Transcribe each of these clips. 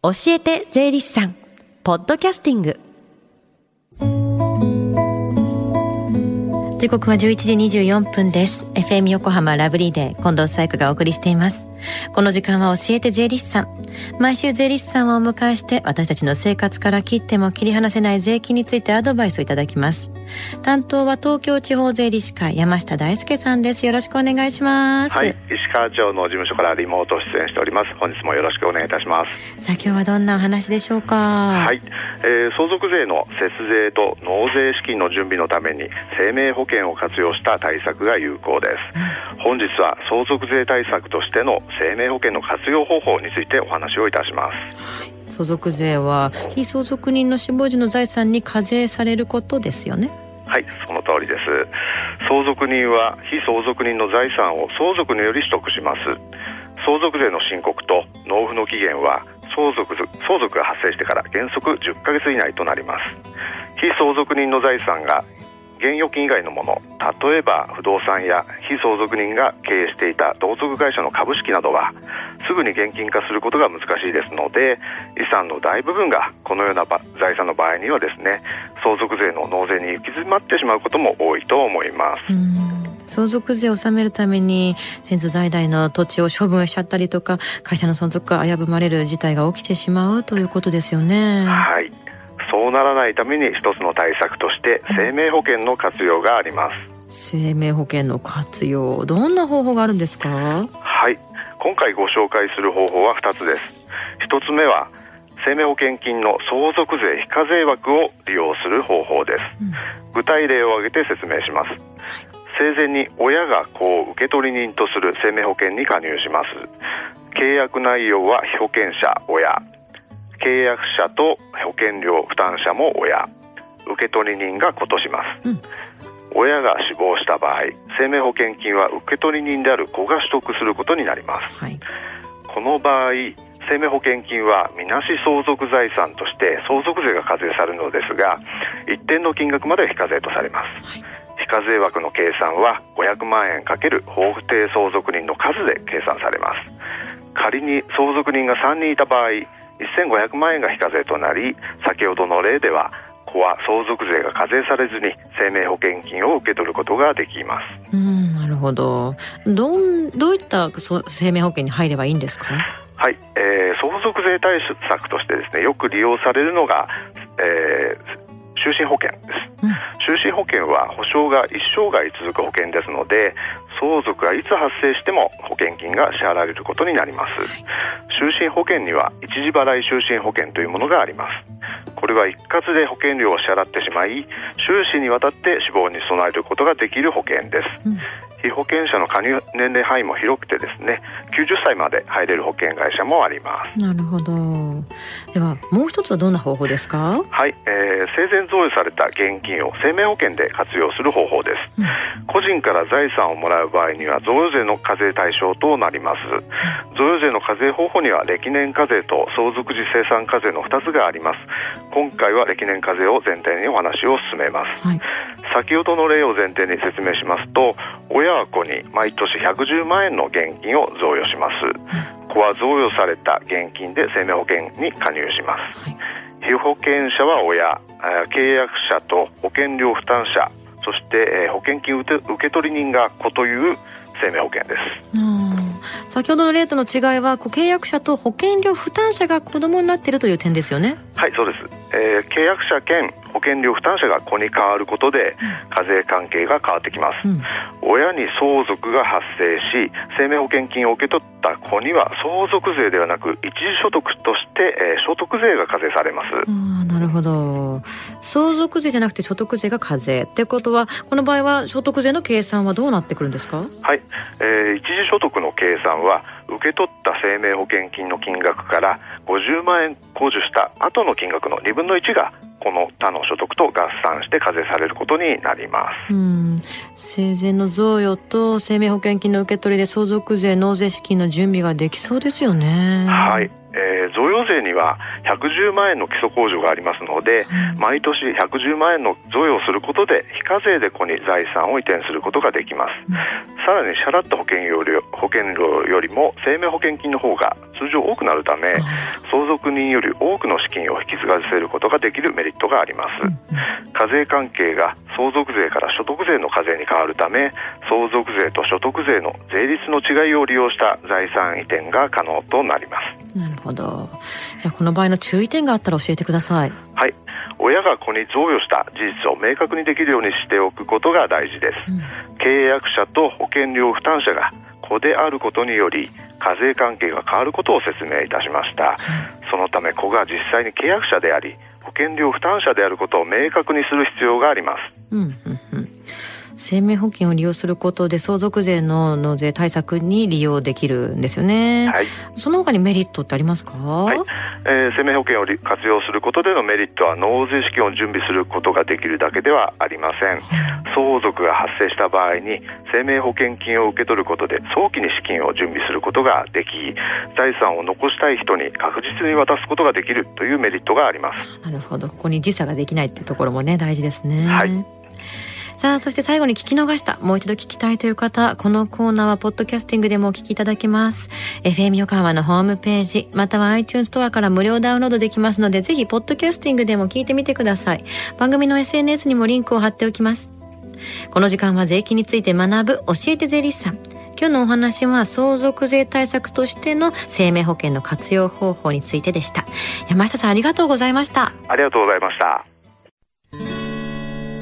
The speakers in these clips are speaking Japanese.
教えて税理士さん。ポッドキャスティング。時刻は11時24分です。FM 横浜ラブリーデー近藤紗友香がお送りしています。この時間は教えて税理士さん。毎週税理士さんをお迎えして私たちの生活から切っても切り離せない税金についてアドバイスをいただきます。担当は東京地方税理士会山下大輔さんです。よろしくお願いします。はい。石川町の事務所からリモート出演しております。本日もよろしくお願いいたします。さあ今日はどんなお話でしょうか？はい、えー、相続税の節税と納税資金の準備のために生命保険を活用した対策が有効です、うん、本日は相続税対策としての生命保険の活用方法についてお話をいたします、はい相続税は非相続人の死亡時の財産に課税されることですよね。はいその通りです。相続人は非相続人の財産を相続により取得します。相続税の申告と納付の期限は相続相続が発生してから原則10ヶ月以内となります。非相続人の財産が現預金以外のもの例えば不動産や非相続人が経営していた同族会社の株式などはすぐに現金化することが難しいですので遺産の大部分がこのような財産の場合にはですね相続税の納税に行き詰まってしまうことも多いと思います。相続税を納めるために先祖代々の土地を処分しちゃったりとか会社の存続が危ぶまれる事態が起きてしまうということですよね。はいそうならないために一つの対策として生命保険の活用があります。生命保険の活用どんな方法があるんですか？はい。今回ご紹介する方法は2つです。1つ目は生命保険金の相続税非課税枠を利用する方法です、うん、具体例を挙げて説明します、生前に親が子を受取人とする生命保険に加入します。契約内容は被保険者親契約者と保険料負担者も親。受取人が子とします、うん、親が死亡した場合生命保険金は受取人である子が取得することになります、はい、この場合生命保険金はみなし相続財産として相続税が課税されるのですが一定の金額まで非課税とされます、はい、非課税枠の計算は500万円かける法不定相続人の数で計算されます。仮に相続人が3人いた場合1500万円が非課税となり先ほどの例では子は相続税が課税されずに生命保険金を受け取ることができます。うんなるほど。どんどういった生命保険に入ればいいんですか？はい、えー、相続税対策としてですねよく利用されるのが、えー、就寝保険です、うん、就寝保険は保証が一生涯続く保険ですので相続がいつ発生しても保険金が支払われることになります、就寝保険には一時払い就寝保険というものがあります。これは一括で保険料を支払ってしまい終始にわたって死亡に備えることができる保険です、うん被保険者の加入年齢範囲も広くてですね90歳まで入れる保険会社もあります。なるほど。ではもう一つはどんな方法ですか？はい、えー、生前贈与された現金を生命保険で活用する方法です、うん、個人から財産をもらう場合には贈与税の課税対象となります、うん、贈与税の課税方法には歴年課税と相続時生産課税の2つがあります。今回は歴年課税を前提にお話を進めます、はい、先ほどの例を前提に説明しますと親親は子に毎年110万円の現金を贈与します、子は贈与された現金で生命保険に加入します、はい、被保険者は親契約者と保険料負担者そして保険金受け取り人が子という生命保険です。先ほどの例との違いは契約者と保険料負担者が子供になっているという点ですよね。はいそうです、えー、契約者兼保険料負担者が子に変わることで課税関係が変わってきます、うん、親に相続が発生し生命保険金を受け取った子には相続税ではなく一時所得として、えー、所得税が課税されます。あなるほど。相続税じゃなくて所得税が課税ってことはこの場合は所得税の計算はどうなってくるんですか？はい、えー、一時所得の計算は受け取った生命保険金の金額から50万円控除した後の金額の2分の1がこの他の所得と合算して課税されることになります。うん生前の贈与と生命保険金の受け取りで相続税納税資金の準備ができそうですよね。はい。えー、贈与税には110万円の基礎控除がありますので、うん、毎年110万円の贈与をすることで非課税で子に財産を移転することができます、うん、さらに支払った保険料保険料よりも生命保険金の方が通常多くなるため相続人より多くの資金を引き継がせることができるメリットがあります、課税関係が相続税から所得税の課税に変わるため相続税と所得税の税率の違いを利用した財産移転が可能となります。なるほど。じゃあこの場合の注意点があったら教えてください。はい。親が子に贈与した事実を明確にできるようにしておくことが大事です、うん、契約者と保険料負担者が子であることにより課税関係が変わることを説明いたしました、そのため子が実際に契約者であり保険料負担者であることを明確にする必要があります、うんうんうん。生命保険を利用することで相続税の納税対策に利用できるんですよね。はい。その他にメリットってありますか？はい。えー、生命保険を活用することでのメリットは納税資金を準備することができるだけではありません。相続が発生した場合に生命保険金を受け取ることで早期に資金を準備することができ、財産を残したい人に確実に渡すことができるというメリットがあります。なるほど。ここに時差ができないってところもね大事ですね。はい。さあ、そして最後に聞き逃した、もう一度聞きたいという方、このコーナーはポッドキャスティングでもお聞きいただけます。FM 横浜のホームページ、または iTunes ストアから無料ダウンロードできますので、ぜひポッドキャスティングでも聞いてみてください。番組の SNS にもリンクを貼っておきます。この時間は税金について学ぶ教えて税理士さん。今日のお話は相続税対策としての生命保険の活用方法についてでした。山下さんありがとうございました。ありがとうございました。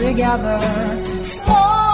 together. Small